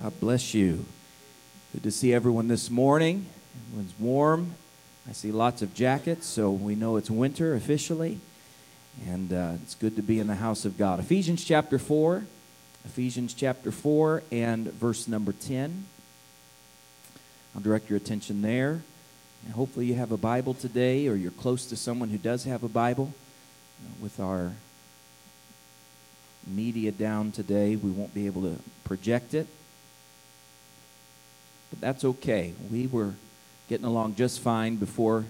God bless you. Good to see everyone this morning. Everyone's warm. I see lots of jackets, so we know it's winter officially. And uh, it's good to be in the house of God. Ephesians chapter 4. Ephesians chapter 4 and verse number 10. I'll direct your attention there. And hopefully, you have a Bible today, or you're close to someone who does have a Bible. Uh, with our media down today, we won't be able to project it. But that's okay. We were getting along just fine before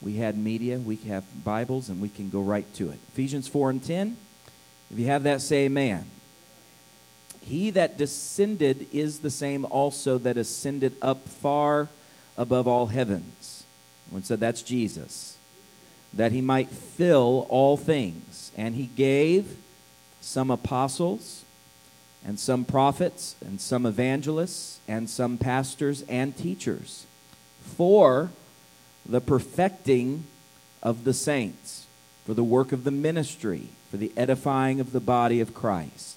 we had media. We have Bibles and we can go right to it. Ephesians 4 and 10. If you have that, say amen. He that descended is the same also that ascended up far above all heavens. One said that's Jesus. That he might fill all things. And he gave some apostles, and some prophets, and some evangelists, and some pastors and teachers for the perfecting of the saints, for the work of the ministry, for the edifying of the body of Christ,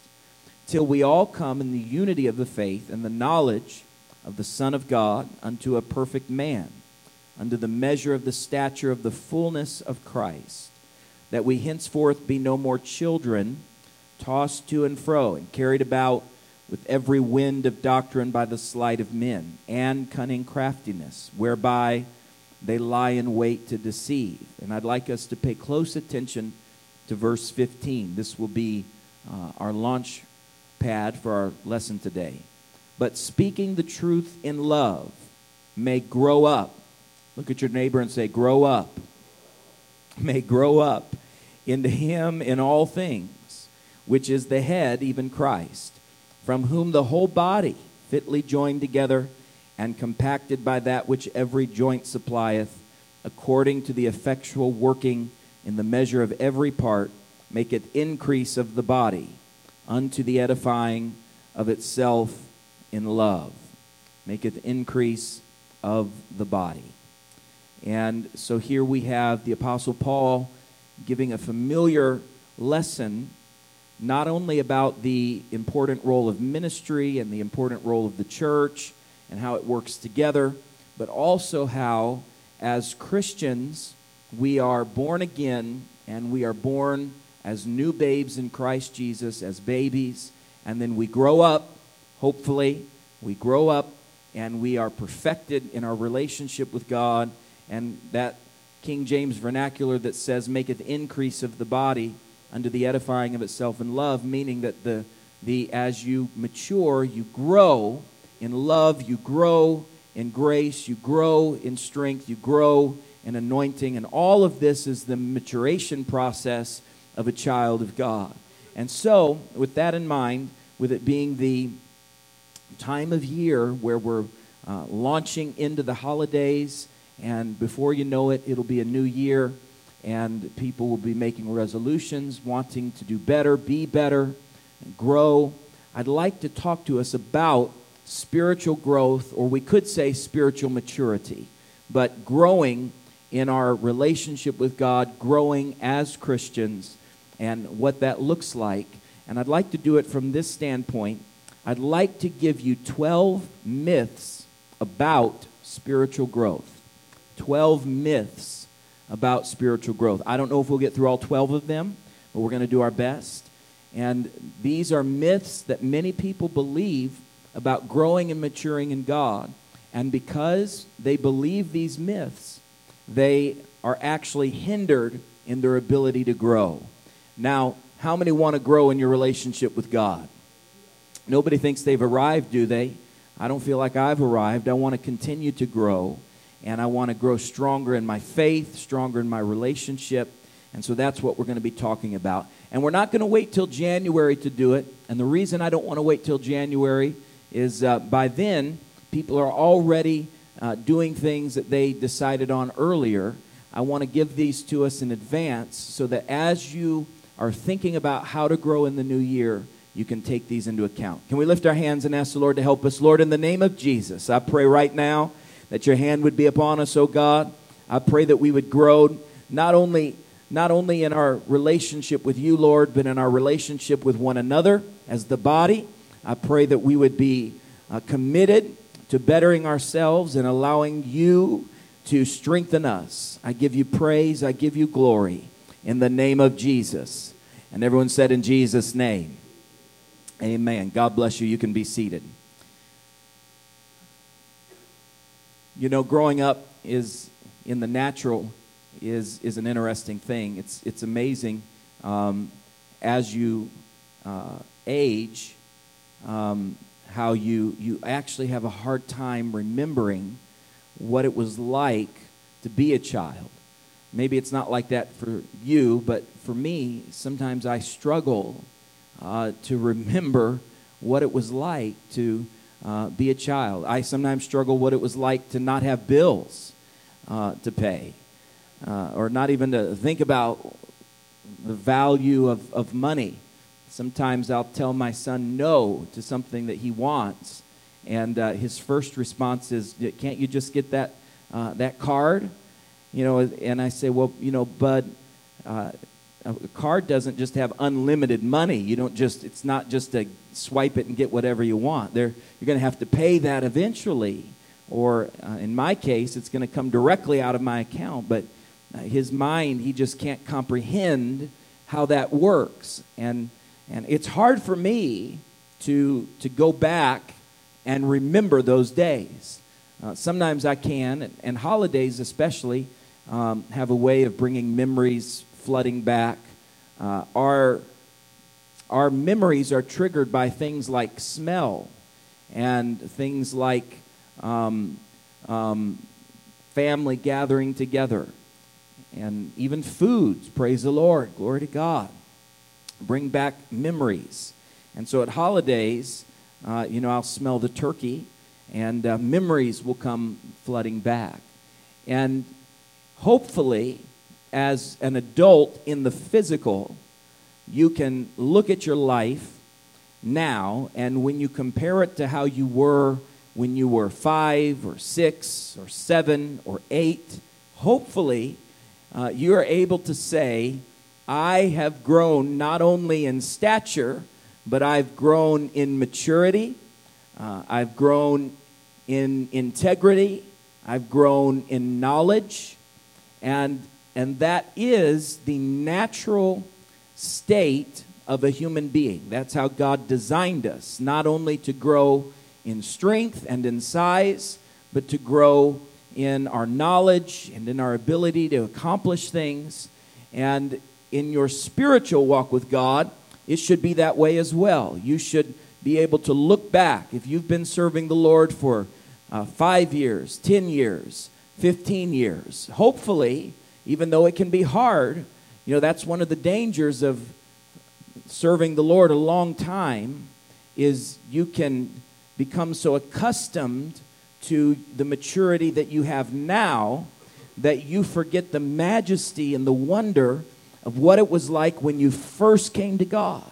till we all come in the unity of the faith and the knowledge of the Son of God unto a perfect man, unto the measure of the stature of the fullness of Christ, that we henceforth be no more children tossed to and fro and carried about with every wind of doctrine by the sleight of men and cunning craftiness, whereby they lie in wait to deceive. And I'd like us to pay close attention to verse 15. This will be uh, our launch pad for our lesson today. But speaking the truth in love may grow up. Look at your neighbor and say, Grow up. May grow up into him in all things, which is the head, even Christ from whom the whole body, fitly joined together and compacted by that which every joint supplieth, according to the effectual working in the measure of every part, maketh increase of the body unto the edifying of itself in love. Maketh increase of the body. And so here we have the Apostle Paul giving a familiar lesson not only about the important role of ministry and the important role of the church and how it works together, but also how, as Christians, we are born again and we are born as new babes in Christ Jesus, as babies, and then we grow up, hopefully, we grow up and we are perfected in our relationship with God, and that King James vernacular that says, maketh increase of the body unto the edifying of itself in love, meaning that the, the as you mature, you grow in love, you grow in grace, you grow in strength, you grow in anointing, and all of this is the maturation process of a child of God. And so, with that in mind, with it being the time of year where we're uh, launching into the holidays, and before you know it, it'll be a new year and people will be making resolutions, wanting to do better, be better, and grow. I'd like to talk to us about spiritual growth, or we could say spiritual maturity, but growing in our relationship with God, growing as Christians, and what that looks like. And I'd like to do it from this standpoint. I'd like to give you 12 myths about spiritual growth. 12 myths about spiritual growth. I don't know if we'll get through all 12 of them, but we're going to do our best. And these are myths that many people believe about growing and maturing in God. And because they believe these myths, they are actually hindered in their ability to grow. Now, how many want to grow in your relationship with God? Nobody thinks they've arrived, do they? I don't feel like I've arrived. I want to continue to grow and I want to grow stronger in my faith, stronger in my relationship. And so that's what we're going to be talking about. And we're not going to wait till January to do it. And the reason I don't want to wait till January is uh, by then, people are already uh, doing things that they decided on earlier. I want to give these to us in advance so that as you are thinking about how to grow in the new year, you can take these into account. Can we lift our hands and ask the Lord to help us? Lord, in the name of Jesus, I pray right now that your hand would be upon us, O God. I pray that we would grow not only not only in our relationship with you, Lord, but in our relationship with one another as the body. I pray that we would be uh, committed to bettering ourselves and allowing you to strengthen us. I give you praise, I give you glory in the name of Jesus. And everyone said, In Jesus' name. Amen. God bless you. You can be seated. You know, growing up is in the natural is is an interesting thing. It's it's amazing um, as you uh, age um, how you you actually have a hard time remembering what it was like to be a child. Maybe it's not like that for you, but for me, sometimes I struggle uh, to remember what it was like to uh, be a child. I sometimes struggle what it was like to not have bills uh, to pay, uh, or not even to think about the value of, of money. Sometimes I'll tell my son no to something that he wants, and uh, his first response is, "Can't you just get that uh, that card?" You know, and I say, "Well, you know, Bud." A card doesn't just have unlimited money. You don't just, it's not just to swipe it and get whatever you want. There, you're going to have to pay that eventually. Or uh, in my case, it's going to come directly out of my account. But uh, his mind, he just can't comprehend how that works. And, and it's hard for me to, to go back and remember those days. Uh, sometimes I can, and, and holidays especially um, have a way of bringing memories flooding back. Uh, our, our memories are triggered by things like smell and things like um, um, family gathering together and even foods. Praise the Lord. Glory to God. Bring back memories. And so at holidays, uh, you know, I'll smell the turkey and uh, memories will come flooding back. And hopefully, as an adult in the physical, you can look at your life now, and when you compare it to how you were when you were five or six or seven or eight, hopefully uh, you are able to say, I have grown not only in stature, but I've grown in maturity, uh, I've grown in integrity, I've grown in knowledge, and and that is the natural state of a human being. That's how God designed us, not only to grow in strength and in size, but to grow in our knowledge and in our ability to accomplish things. And in your spiritual walk with God, it should be that way as well. You should be able to look back. If you've been serving the Lord for uh, five years, 10 years, 15 years, hopefully, even though it can be hard, you know, that's one of the dangers of serving the Lord a long time is you can become so accustomed to the maturity that you have now that you forget the majesty and the wonder of what it was like when you first came to God.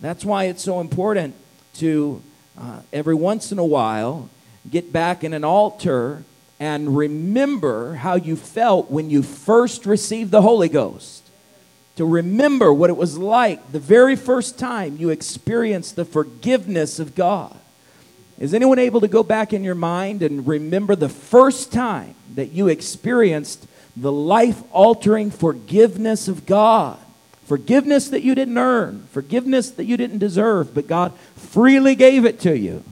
That's why it's so important to uh, every once in a while get back in an altar and remember how you felt when you first received the Holy Ghost. To remember what it was like the very first time you experienced the forgiveness of God. Is anyone able to go back in your mind and remember the first time that you experienced the life altering forgiveness of God? Forgiveness that you didn't earn, forgiveness that you didn't deserve, but God freely gave it to you.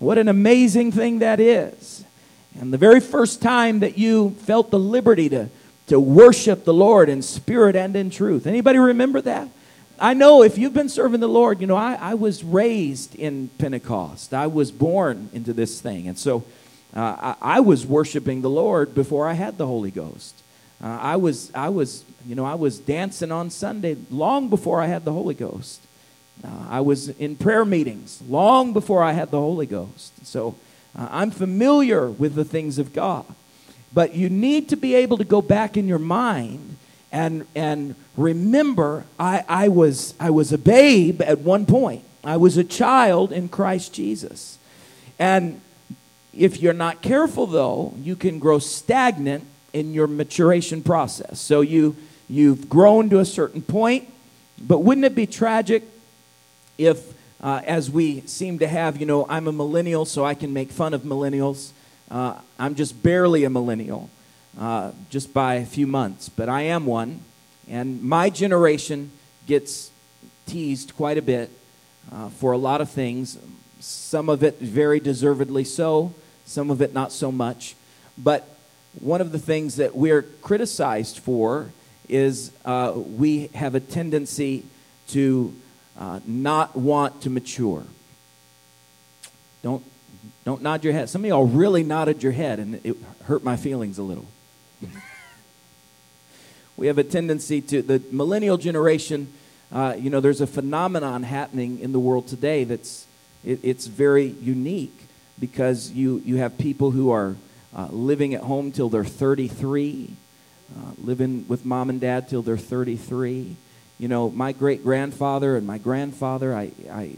What an amazing thing that is. And the very first time that you felt the liberty to, to worship the Lord in spirit and in truth. Anybody remember that? I know if you've been serving the Lord, you know, I, I was raised in Pentecost. I was born into this thing. And so uh, I, I, was worshiping the Lord before I had the Holy Ghost. Uh, I was, I was, you know, I was dancing on Sunday long before I had the Holy Ghost. Uh, I was in prayer meetings long before I had the Holy Ghost. So uh, I'm familiar with the things of God. But you need to be able to go back in your mind and, and remember I, I, was, I was a babe at one point. I was a child in Christ Jesus. And if you're not careful, though, you can grow stagnant in your maturation process. So you, you've grown to a certain point, but wouldn't it be tragic if uh, as we seem to have, you know, I'm a millennial, so I can make fun of millennials. Uh, I'm just barely a millennial, uh, just by a few months, but I am one. And my generation gets teased quite a bit uh, for a lot of things. Some of it very deservedly so, some of it not so much. But one of the things that we're criticized for is uh, we have a tendency to uh, not want to mature. Don't, don't nod your head. Some of y'all really nodded your head, and it hurt my feelings a little. we have a tendency to, the millennial generation, uh, you know, there's a phenomenon happening in the world today that's it, it's very unique because you, you have people who are uh, living at home till they're 33, uh, living with mom and dad till they're 33. You know, my great grandfather and my grandfather, I, I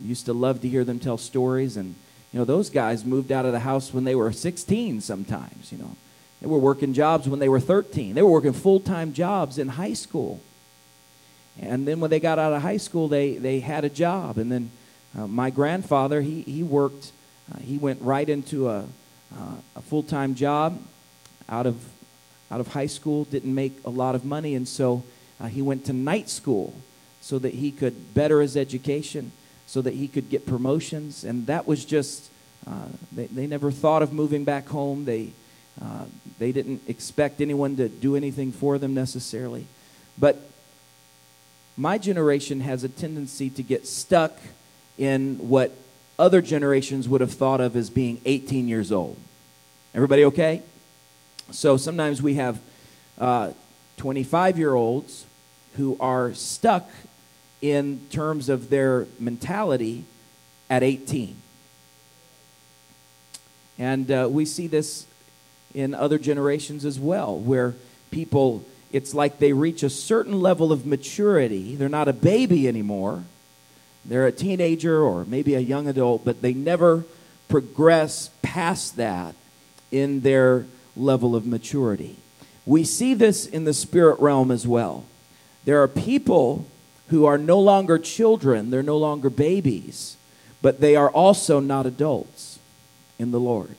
used to love to hear them tell stories. And, you know, those guys moved out of the house when they were 16 sometimes, you know. They were working jobs when they were 13. They were working full time jobs in high school. And then when they got out of high school, they, they had a job. And then uh, my grandfather, he, he worked, uh, he went right into a, uh, a full time job out of, out of high school, didn't make a lot of money. And so uh, he went to night school so that he could better his education, so that he could get promotions. And that was just, uh, they, they never thought of moving back home. They, uh, they didn't expect anyone to do anything for them necessarily. But my generation has a tendency to get stuck in what other generations would have thought of as being 18 years old. Everybody okay? So sometimes we have 25 uh, year olds who are stuck in terms of their mentality at 18. And uh, we see this in other generations as well, where people, it's like they reach a certain level of maturity. They're not a baby anymore, they're a teenager or maybe a young adult, but they never progress past that in their level of maturity. We see this in the spirit realm as well. There are people who are no longer children, they're no longer babies, but they are also not adults in the Lord.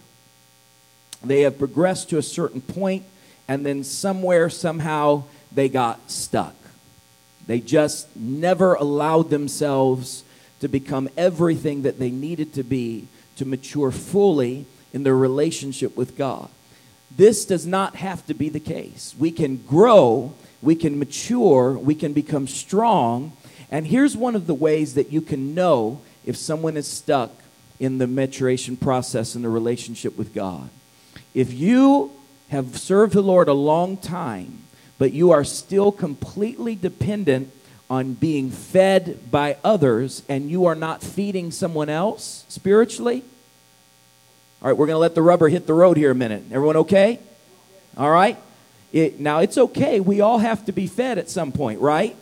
They have progressed to a certain point, and then somewhere, somehow, they got stuck. They just never allowed themselves to become everything that they needed to be to mature fully in their relationship with God. This does not have to be the case. We can grow, we can mature, we can become strong. And here's one of the ways that you can know if someone is stuck in the maturation process in the relationship with God. If you have served the Lord a long time, but you are still completely dependent on being fed by others and you are not feeding someone else spiritually, all right, we're going to let the rubber hit the road here a minute. Everyone okay? All right? It, now, it's okay. We all have to be fed at some point, right?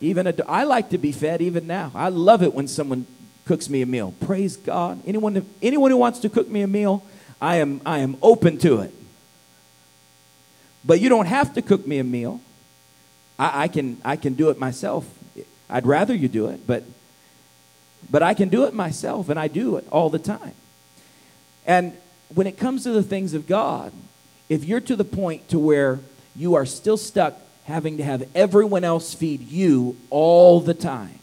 Even a, I like to be fed even now. I love it when someone cooks me a meal. Praise God. Anyone, anyone who wants to cook me a meal, I am, I am open to it. But you don't have to cook me a meal. I, I, can, I can do it myself. I'd rather you do it, but, but I can do it myself, and I do it all the time. And when it comes to the things of God, if you're to the point to where you are still stuck having to have everyone else feed you all the time,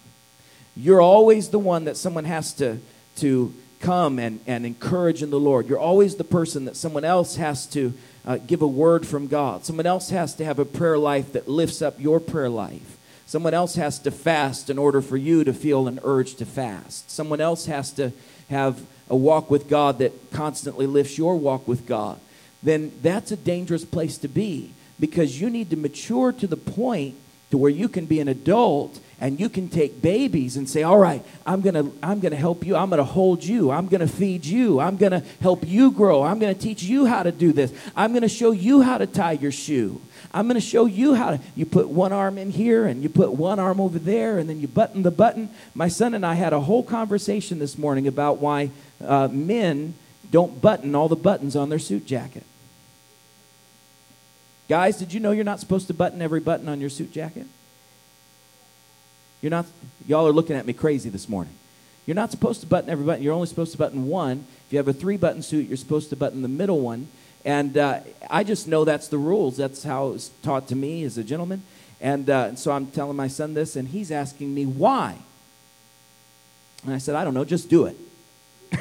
you're always the one that someone has to, to come and, and encourage in the Lord. You're always the person that someone else has to uh, give a word from God. Someone else has to have a prayer life that lifts up your prayer life. Someone else has to fast in order for you to feel an urge to fast. Someone else has to have a walk with God that constantly lifts your walk with God. Then that's a dangerous place to be because you need to mature to the point to where you can be an adult and you can take babies and say all right i'm going to i'm going to help you. I'm going to hold you. I'm going to feed you. I'm going to help you grow. I'm going to teach you how to do this. I'm going to show you how to tie your shoe. I'm going to show you how to you put one arm in here and you put one arm over there and then you button the button. My son and i had a whole conversation this morning about why uh, men don't button all the buttons on their suit jacket Guys, did you know you're not supposed to button every button on your suit jacket? You're not, y'all are looking at me crazy this morning. You're not supposed to button every button. You're only supposed to button one. If you have a three button suit, you're supposed to button the middle one. And uh, I just know that's the rules. That's how it's taught to me as a gentleman. And, uh, and so I'm telling my son this, and he's asking me why. And I said, I don't know, just do it.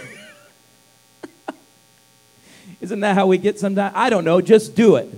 Isn't that how we get sometimes? I don't know, just do it.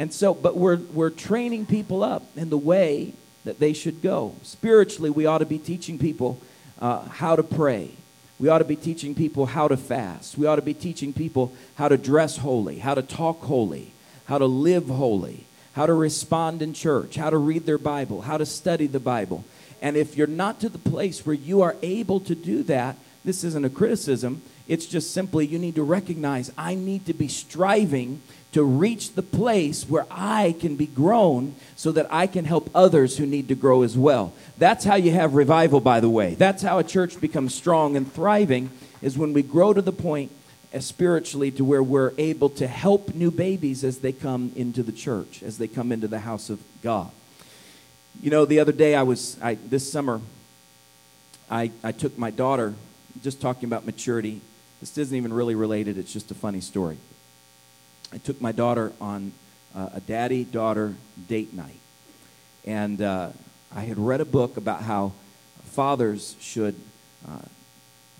And so, but we're, we're training people up in the way that they should go. Spiritually, we ought to be teaching people uh, how to pray. We ought to be teaching people how to fast. We ought to be teaching people how to dress holy, how to talk holy, how to live holy, how to respond in church, how to read their Bible, how to study the Bible. And if you're not to the place where you are able to do that, this isn't a criticism. It's just simply you need to recognize I need to be striving to reach the place where I can be grown so that I can help others who need to grow as well. That's how you have revival, by the way. That's how a church becomes strong and thriving, is when we grow to the point uh, spiritually to where we're able to help new babies as they come into the church, as they come into the house of God. You know, the other day I was, I, this summer, I, I took my daughter, just talking about maturity. This isn't even really related, it's just a funny story. I took my daughter on uh, a daddy daughter date night. And uh, I had read a book about how fathers should uh,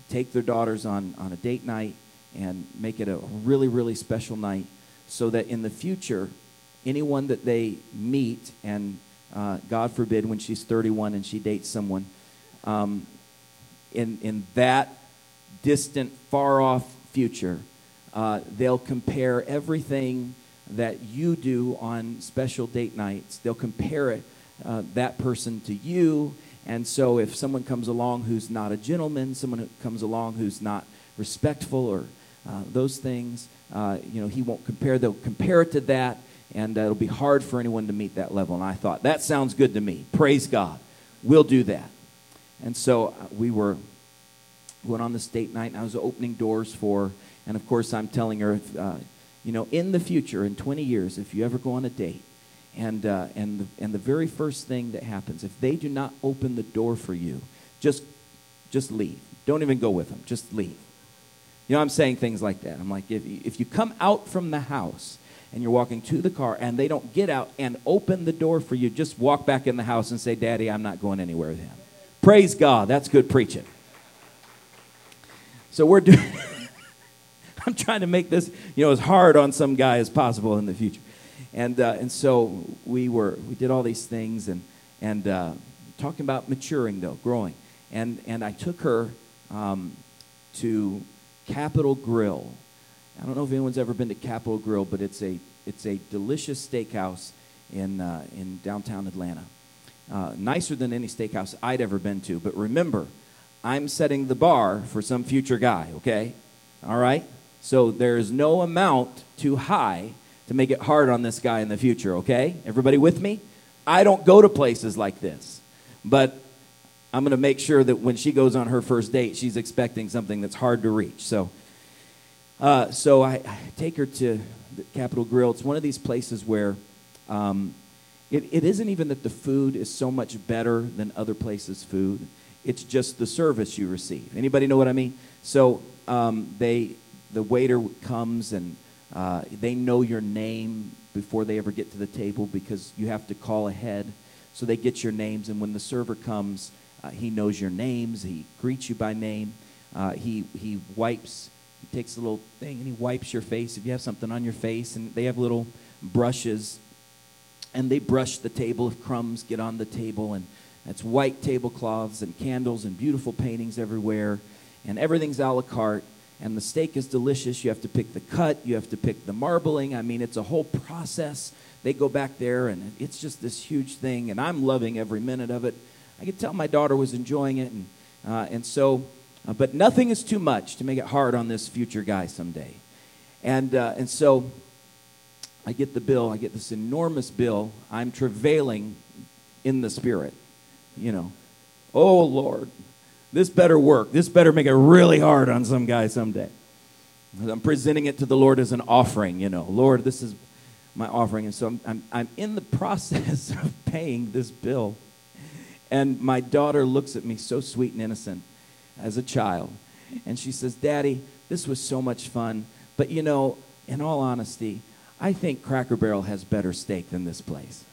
take their daughters on, on a date night and make it a really, really special night so that in the future, anyone that they meet, and uh, God forbid when she's 31 and she dates someone, um, in, in that distant, far off future, uh, they'll compare everything that you do on special date nights. They'll compare it, uh, that person to you. And so if someone comes along who's not a gentleman, someone who comes along who's not respectful or uh, those things, uh, you know, he won't compare. They'll compare it to that, and uh, it'll be hard for anyone to meet that level. And I thought, that sounds good to me. Praise God. We'll do that. And so uh, we were went on this date night, and I was opening doors for and of course, I'm telling her, uh, you know, in the future, in 20 years, if you ever go on a date, and, uh, and, the, and the very first thing that happens, if they do not open the door for you, just, just leave. Don't even go with them. Just leave. You know, I'm saying things like that. I'm like, if, if you come out from the house and you're walking to the car and they don't get out and open the door for you, just walk back in the house and say, Daddy, I'm not going anywhere with him. Praise God. That's good preaching. So we're doing. I'm trying to make this, you know, as hard on some guy as possible in the future. And, uh, and so we were, we did all these things and, and uh, talking about maturing though, growing. And, and I took her um, to Capital Grille. I don't know if anyone's ever been to Capital Grille, but it's a, it's a delicious steakhouse in, uh, in downtown Atlanta. Uh, nicer than any steakhouse I'd ever been to. But remember, I'm setting the bar for some future guy, okay? All right? So there is no amount too high to make it hard on this guy in the future, okay? Everybody with me? I don't go to places like this. But I'm going to make sure that when she goes on her first date, she's expecting something that's hard to reach. So, uh, so I, I, take her to the Capital Grille. It's one of these places where um, it, it isn't even that the food is so much better than other places' food. It's just the service you receive. Anybody know what I mean? So um, they the waiter comes and uh, they know your name before they ever get to the table because you have to call ahead. So they get your names, and when the server comes, uh, he knows your names. He greets you by name. Uh, he he wipes. He takes a little thing and he wipes your face if you have something on your face. And they have little brushes, and they brush the table if crumbs get on the table. And that's white tablecloths and candles and beautiful paintings everywhere, and everything's a la carte and the steak is delicious. You have to pick the cut, you have to pick the marbling. I mean, it's a whole process. They go back there, and it's just this huge thing, and I'm loving every minute of it. I could tell my daughter was enjoying it, and, uh, and so, uh, but nothing is too much to make it hard on this future guy someday. And, uh, and so I get the bill, I get this enormous bill. I'm travailing in the spirit, you know. Oh, Lord, this better work. This better make it really hard on some guy someday. I'm presenting it to the Lord as an offering, you know. Lord, this is my offering. And so I'm, I'm, I'm in the process of paying this bill. And my daughter looks at me so sweet and innocent as a child. And she says, Daddy, this was so much fun. But you know, in all honesty, I think Cracker Barrel has better steak than this place.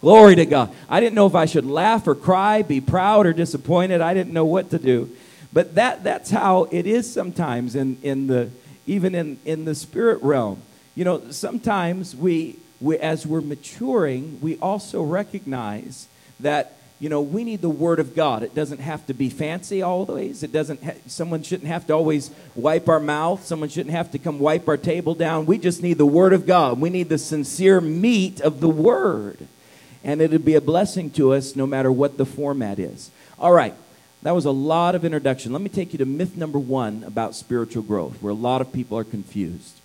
Glory to God. I didn't know if I should laugh or cry, be proud or disappointed. I didn't know what to do. But that, that's how it is sometimes in, in the, even in, in the spirit realm. You know, sometimes we, we, as we're maturing, we also recognize that you know, we need the Word of God. It doesn't have to be fancy always. It doesn't. Ha- someone shouldn't have to always wipe our mouth. Someone shouldn't have to come wipe our table down. We just need the Word of God. We need the sincere meat of the Word, and it'd be a blessing to us no matter what the format is. All right, that was a lot of introduction. Let me take you to myth number one about spiritual growth, where a lot of people are confused.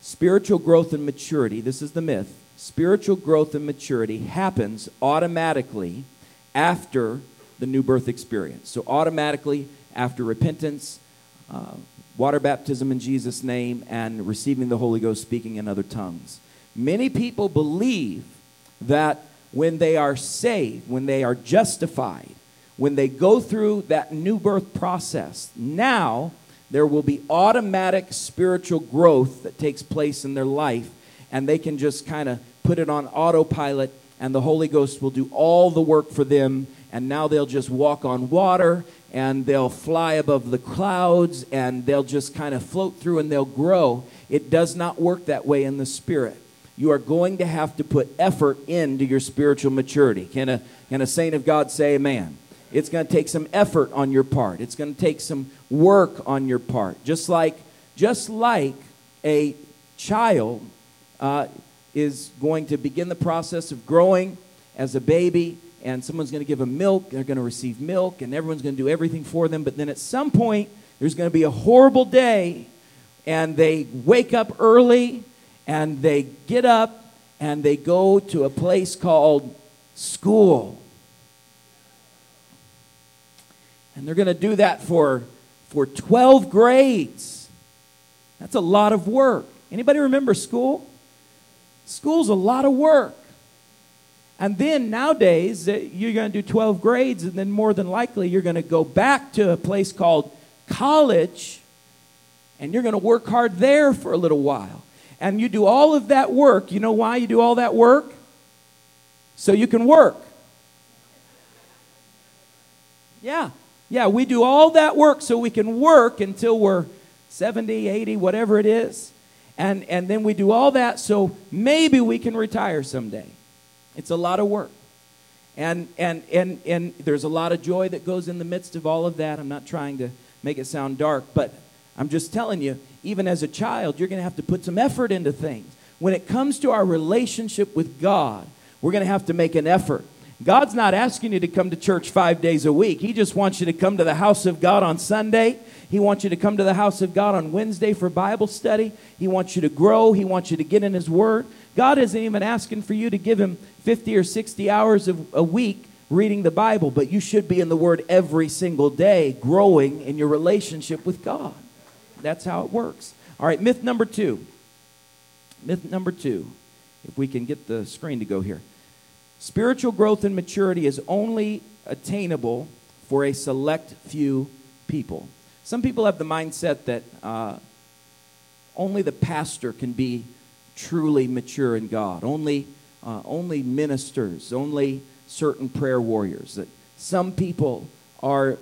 Spiritual growth and maturity. This is the myth. Spiritual growth and maturity happens automatically after the new birth experience. So, automatically, after repentance, uh, water baptism in Jesus' name, and receiving the Holy Ghost, speaking in other tongues. Many people believe that when they are saved, when they are justified, when they go through that new birth process, now there will be automatic spiritual growth that takes place in their life, and they can just kind of put it on autopilot and the Holy Ghost will do all the work for them. And now they'll just walk on water and they'll fly above the clouds and they'll just kind of float through and they'll grow. It does not work that way in the Spirit. You are going to have to put effort into your spiritual maturity. Can a, can a saint of God say amen? It's going to take some effort on your part. It's going to take some work on your part. Just like, just like a child, uh, is going to begin the process of growing as a baby, and someone's going to give them milk, they're going to receive milk, and everyone's going to do everything for them. But then at some point, there's going to be a horrible day, and they wake up early, and they get up, and they go to a place called school. And they're going to do that for, for 12 grades. That's a lot of work. Anybody remember school? School's a lot of work. And then nowadays, uh, you're going to do 12 grades, and then more than likely, you're going to go back to a place called college, and you're going to work hard there for a little while. And you do all of that work. You know why you do all that work? So you can work. Yeah. Yeah, we do all that work so we can work until we're 70, 80, whatever it is and, and then we do all that so maybe we can retire someday. It's a lot of work. And, and, and, and there's a lot of joy that goes in the midst of all of that. I'm not trying to make it sound dark, but I'm just telling you, even as a child, you're going to have to put some effort into things. When it comes to our relationship with God, we're going to have to make an effort. God's not asking you to come to church five days a week. He just wants you to come to the house of God on Sunday he wants you to come to the house of God on Wednesday for Bible study. He wants you to grow. He wants you to get in His Word. God isn't even asking for you to give Him 50 or 60 hours of a week reading the Bible, but you should be in the Word every single day, growing in your relationship with God. That's how it works. All right, myth number two. Myth number two, if we can get the screen to go here. Spiritual growth and maturity is only attainable for a select few people. Some people have the mindset that uh, only the pastor can be truly mature in God, only, uh, only ministers, only certain prayer warriors. That some people are,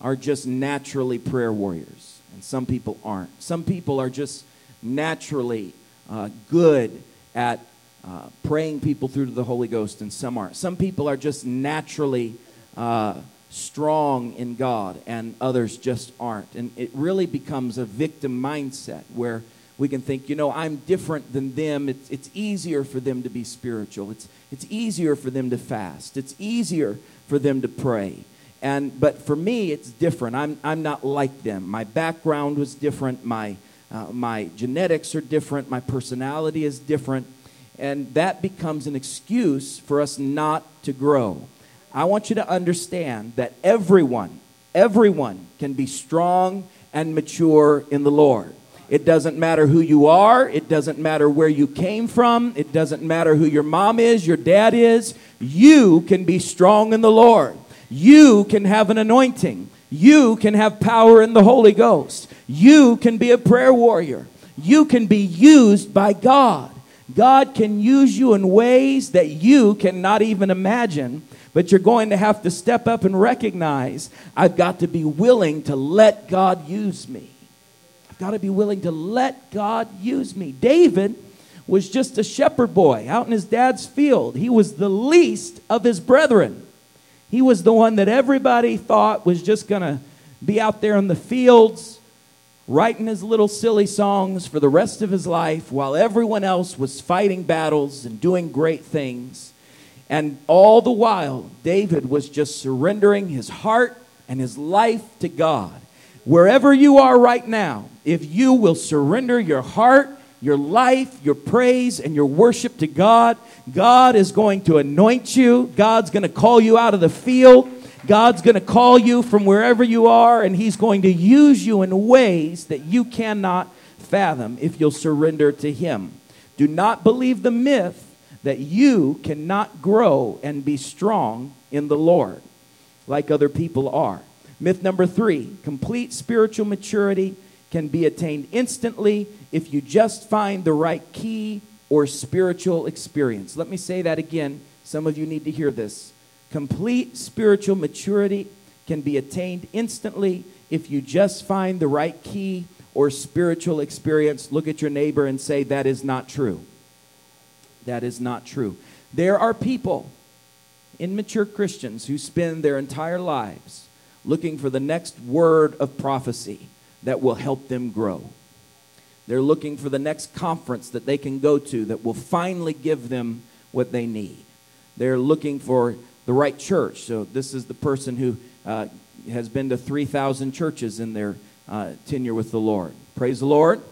are just naturally prayer warriors, and some people aren't. Some people are just naturally uh, good at uh, praying people through to the Holy Ghost, and some aren't. Some people are just naturally uh, strong in God and others just aren't. And it really becomes a victim mindset where we can think, you know, I'm different than them. It's, it's easier for them to be spiritual. It's, it's easier for them to fast. It's easier for them to pray. And, but for me, it's different. I'm, I'm not like them. My background was different. My, uh, my genetics are different. My personality is different. And that becomes an excuse for us not to grow. I want you to understand that everyone, everyone can be strong and mature in the Lord. It doesn't matter who you are. It doesn't matter where you came from. It doesn't matter who your mom is, your dad is. You can be strong in the Lord. You can have an anointing. You can have power in the Holy Ghost. You can be a prayer warrior. You can be used by God. God can use you in ways that you cannot even imagine, but you're going to have to step up and recognize I've got to be willing to let God use me. I've got to be willing to let God use me. David was just a shepherd boy out in his dad's field, he was the least of his brethren. He was the one that everybody thought was just going to be out there in the fields writing his little silly songs for the rest of his life while everyone else was fighting battles and doing great things. And all the while, David was just surrendering his heart and his life to God. Wherever you are right now, if you will surrender your heart your life, your praise, and your worship to God. God is going to anoint you. God's going to call you out of the field. God's going to call you from wherever you are, and He's going to use you in ways that you cannot fathom if you'll surrender to Him. Do not believe the myth that you cannot grow and be strong in the Lord like other people are. Myth number three complete spiritual maturity can be attained instantly if you just find the right key or spiritual experience. Let me say that again. Some of you need to hear this. Complete spiritual maturity can be attained instantly if you just find the right key or spiritual experience. Look at your neighbor and say, That is not true. That is not true. There are people, immature Christians, who spend their entire lives looking for the next word of prophecy that will help them grow. They're looking for the next conference that they can go to that will finally give them what they need. They're looking for the right church. So, this is the person who uh, has been to 3,000 churches in their uh, tenure with the Lord. Praise the Lord.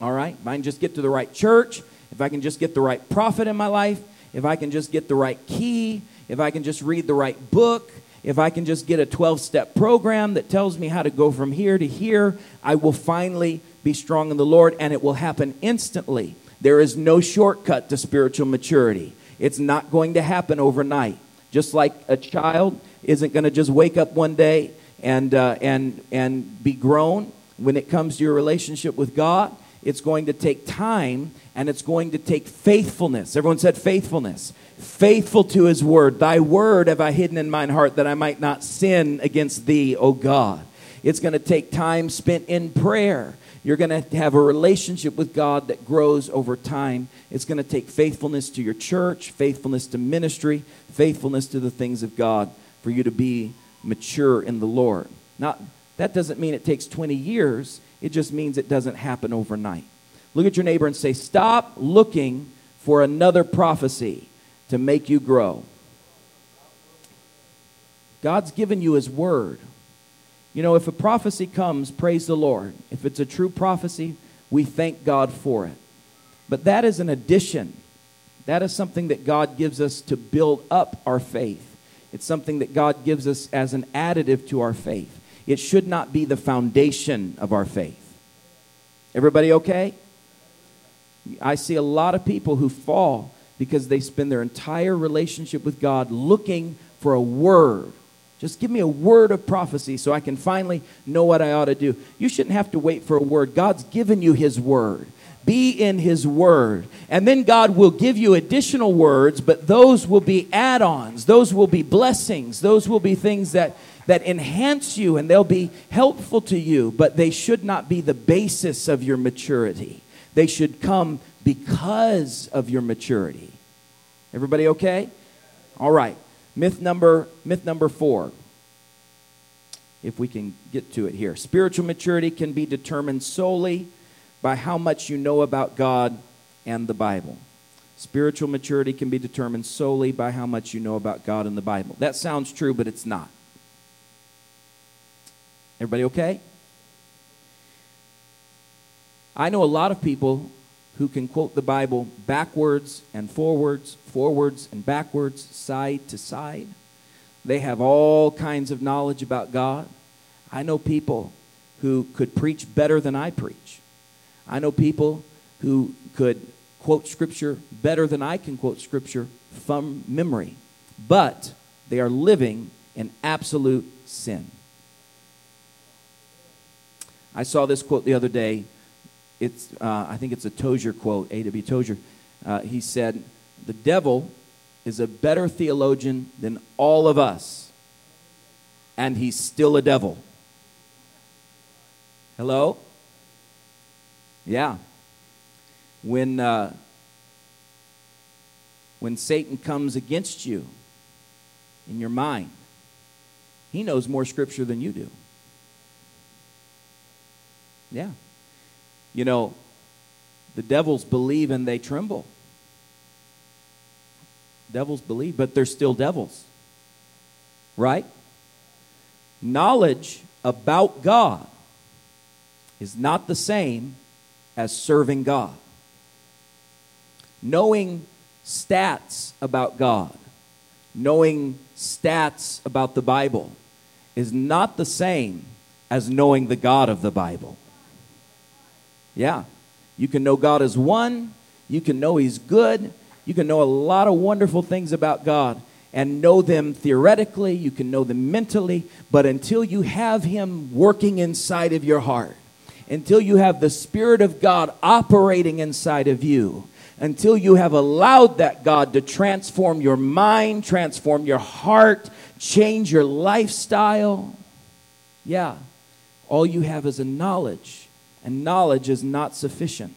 All right. If I can just get to the right church, if I can just get the right prophet in my life, if I can just get the right key, if I can just read the right book, if I can just get a 12 step program that tells me how to go from here to here, I will finally be strong in the Lord, and it will happen instantly. There is no shortcut to spiritual maturity. It's not going to happen overnight. Just like a child isn't going to just wake up one day and, uh, and, and be grown when it comes to your relationship with God. It's going to take time and it's going to take faithfulness. Everyone said faithfulness. Faithful to his word. Thy word have I hidden in mine heart that I might not sin against thee, O God. It's going to take time spent in prayer. You're going to have a relationship with God that grows over time. It's going to take faithfulness to your church, faithfulness to ministry, faithfulness to the things of God for you to be mature in the Lord. Now, that doesn't mean it takes 20 years, it just means it doesn't happen overnight. Look at your neighbor and say, Stop looking for another prophecy to make you grow. God's given you His word. You know, if a prophecy comes, praise the Lord. If it's a true prophecy, we thank God for it. But that is an addition. That is something that God gives us to build up our faith. It's something that God gives us as an additive to our faith. It should not be the foundation of our faith. Everybody okay? I see a lot of people who fall because they spend their entire relationship with God looking for a word just give me a word of prophecy so I can finally know what I ought to do. You shouldn't have to wait for a word. God's given you His word. Be in His word. And then God will give you additional words, but those will be add ons. Those will be blessings. Those will be things that, that enhance you and they'll be helpful to you, but they should not be the basis of your maturity. They should come because of your maturity. Everybody okay? All right. Myth number, myth number four, if we can get to it here. Spiritual maturity can be determined solely by how much you know about God and the Bible. Spiritual maturity can be determined solely by how much you know about God and the Bible. That sounds true, but it's not. Everybody okay? I know a lot of people who can quote the Bible backwards and forwards, forwards and backwards, side to side. They have all kinds of knowledge about God. I know people who could preach better than I preach. I know people who could quote scripture better than I can quote scripture from memory, but they are living in absolute sin. I saw this quote the other day. It's, uh, I think it's a Tozer quote, A.W. Tozer. Uh, he said, The devil is a better theologian than all of us, and he's still a devil. Hello? Yeah. When, uh, when Satan comes against you in your mind, he knows more scripture than you do. Yeah. You know, the devils believe and they tremble. Devils believe, but they're still devils. Right? Knowledge about God is not the same as serving God. Knowing stats about God, knowing stats about the Bible, is not the same as knowing the God of the Bible. Yeah. You can know God is one, you can know He's good, you can know a lot of wonderful things about God and know them theoretically, you can know them mentally, but until you have Him working inside of your heart, until you have the Spirit of God operating inside of you, until you have allowed that God to transform your mind, transform your heart, change your lifestyle, yeah, all you have is a knowledge and knowledge is not sufficient.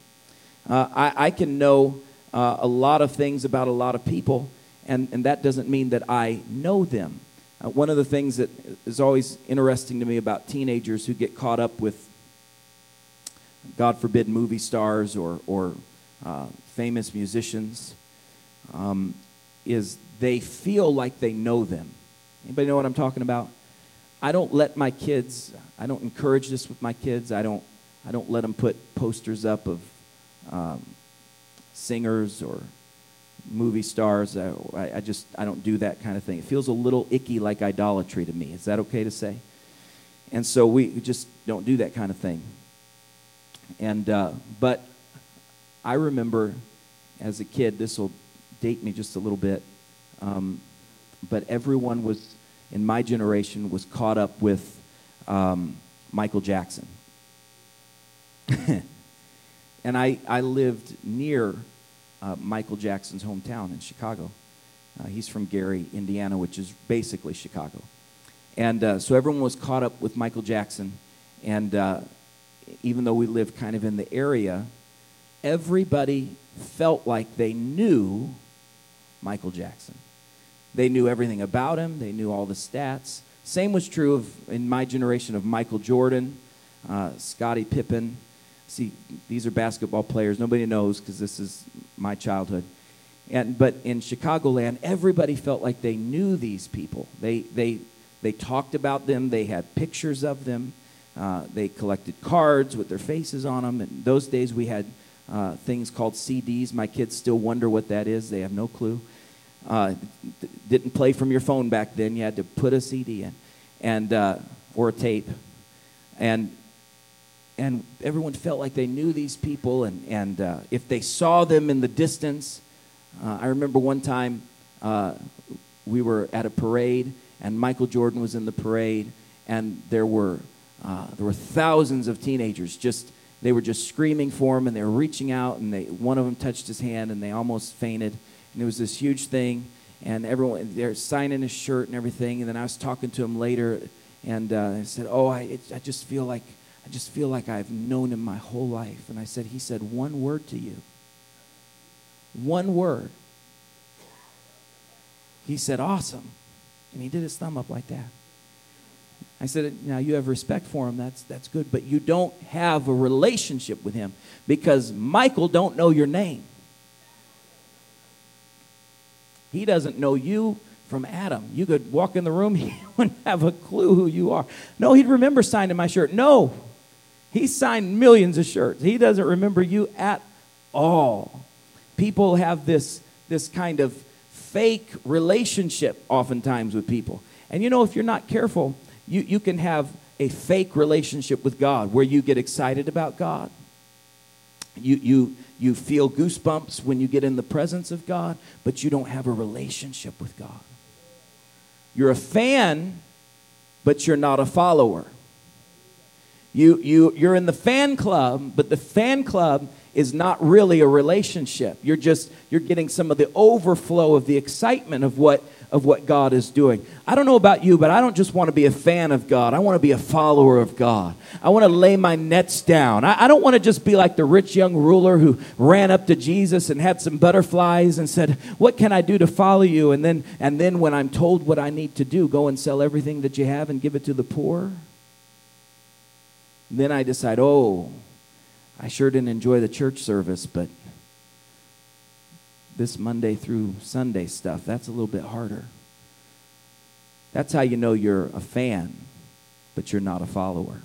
Uh, I, I, can know uh, a lot of things about a lot of people, and, and that doesn't mean that I know them. Uh, one of the things that is always interesting to me about teenagers who get caught up with, God forbid, movie stars or, or uh, famous musicians um, is they feel like they know them. Anybody know what I'm talking about? I don't let my kids, I don't encourage this with my kids. I don't I don't let them put posters up of um, singers or movie stars. I, I just I don't do that kind of thing. It feels a little icky, like idolatry to me. Is that okay to say? And so we just don't do that kind of thing. And uh, but I remember as a kid. This will date me just a little bit. Um, but everyone was in my generation was caught up with um, Michael Jackson. and I, I lived near uh, Michael Jackson's hometown in Chicago. Uh, he's from Gary, Indiana, which is basically Chicago. And uh, so everyone was caught up with Michael Jackson. And uh, even though we lived kind of in the area, everybody felt like they knew Michael Jackson. They knew everything about him, they knew all the stats. Same was true of, in my generation of Michael Jordan, uh, Scottie Pippen, See, these are basketball players. Nobody knows because this is my childhood. And, but in Chicagoland, everybody felt like they knew these people. They, they, they talked about them, they had pictures of them, uh, they collected cards with their faces on them. In those days, we had uh, things called CDs. My kids still wonder what that is, they have no clue. Uh, didn't play from your phone back then, you had to put a CD in, and, uh, or a tape. And and everyone felt like they knew these people, and, and uh, if they saw them in the distance, uh, I remember one time uh, we were at a parade, and Michael Jordan was in the parade, and there were uh, there were thousands of teenagers just they were just screaming for him, and they were reaching out, and they one of them touched his hand, and they almost fainted, and it was this huge thing, and everyone they're signing his shirt and everything, and then I was talking to him later, and uh, I said, "Oh, I it, I just feel like." I just feel like I've known him my whole life. And I said, He said one word to you. One word. He said, Awesome. And he did his thumb up like that. I said, Now you have respect for him. That's, that's good. But you don't have a relationship with him because Michael don't know your name. He doesn't know you from Adam. You could walk in the room, he wouldn't have a clue who you are. No, he'd remember signing my shirt. No, he signed millions of shirts. He doesn't remember you at all. People have this, this kind of fake relationship oftentimes with people. And you know, if you're not careful, you, you can have a fake relationship with God where you get excited about God. You, you, you feel goosebumps when you get in the presence of God, but you don't have a relationship with God. You're a fan, but you're not a follower. You, you, you're in the fan club, but the fan club is not really a relationship. You're just, you're getting some of the overflow of the excitement of what, of what God is doing. I don't know about you, but I don't just want to be a fan of God. I want to be a follower of God. I want to lay my nets down. I, I don't want to just be like the rich young ruler who ran up to Jesus and had some butterflies and said, What can I do to follow you? And then, and then when I'm told what I need to do, go and sell everything that you have and give it to the poor. Then I decide, oh, I sure didn't enjoy the church service, but this Monday through Sunday stuff, that's a little bit harder. That's how you know you're a fan, but you're not a follower.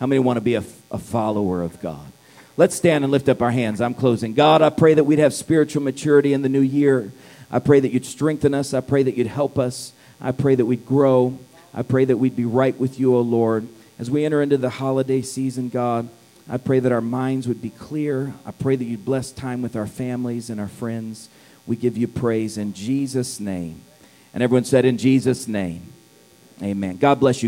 How many want to be a, a follower of God? Let's stand and lift up our hands. I'm closing. God, I pray that we'd have spiritual maturity in the new year. I pray that you'd strengthen us. I pray that you'd help us. I pray that we'd grow. I pray that we'd be right with you, O Lord. As we enter into the holiday season, God, I pray that our minds would be clear. I pray that you'd bless time with our families and our friends. We give you praise in Jesus' name. And everyone said, In Jesus' name. Amen. God bless you.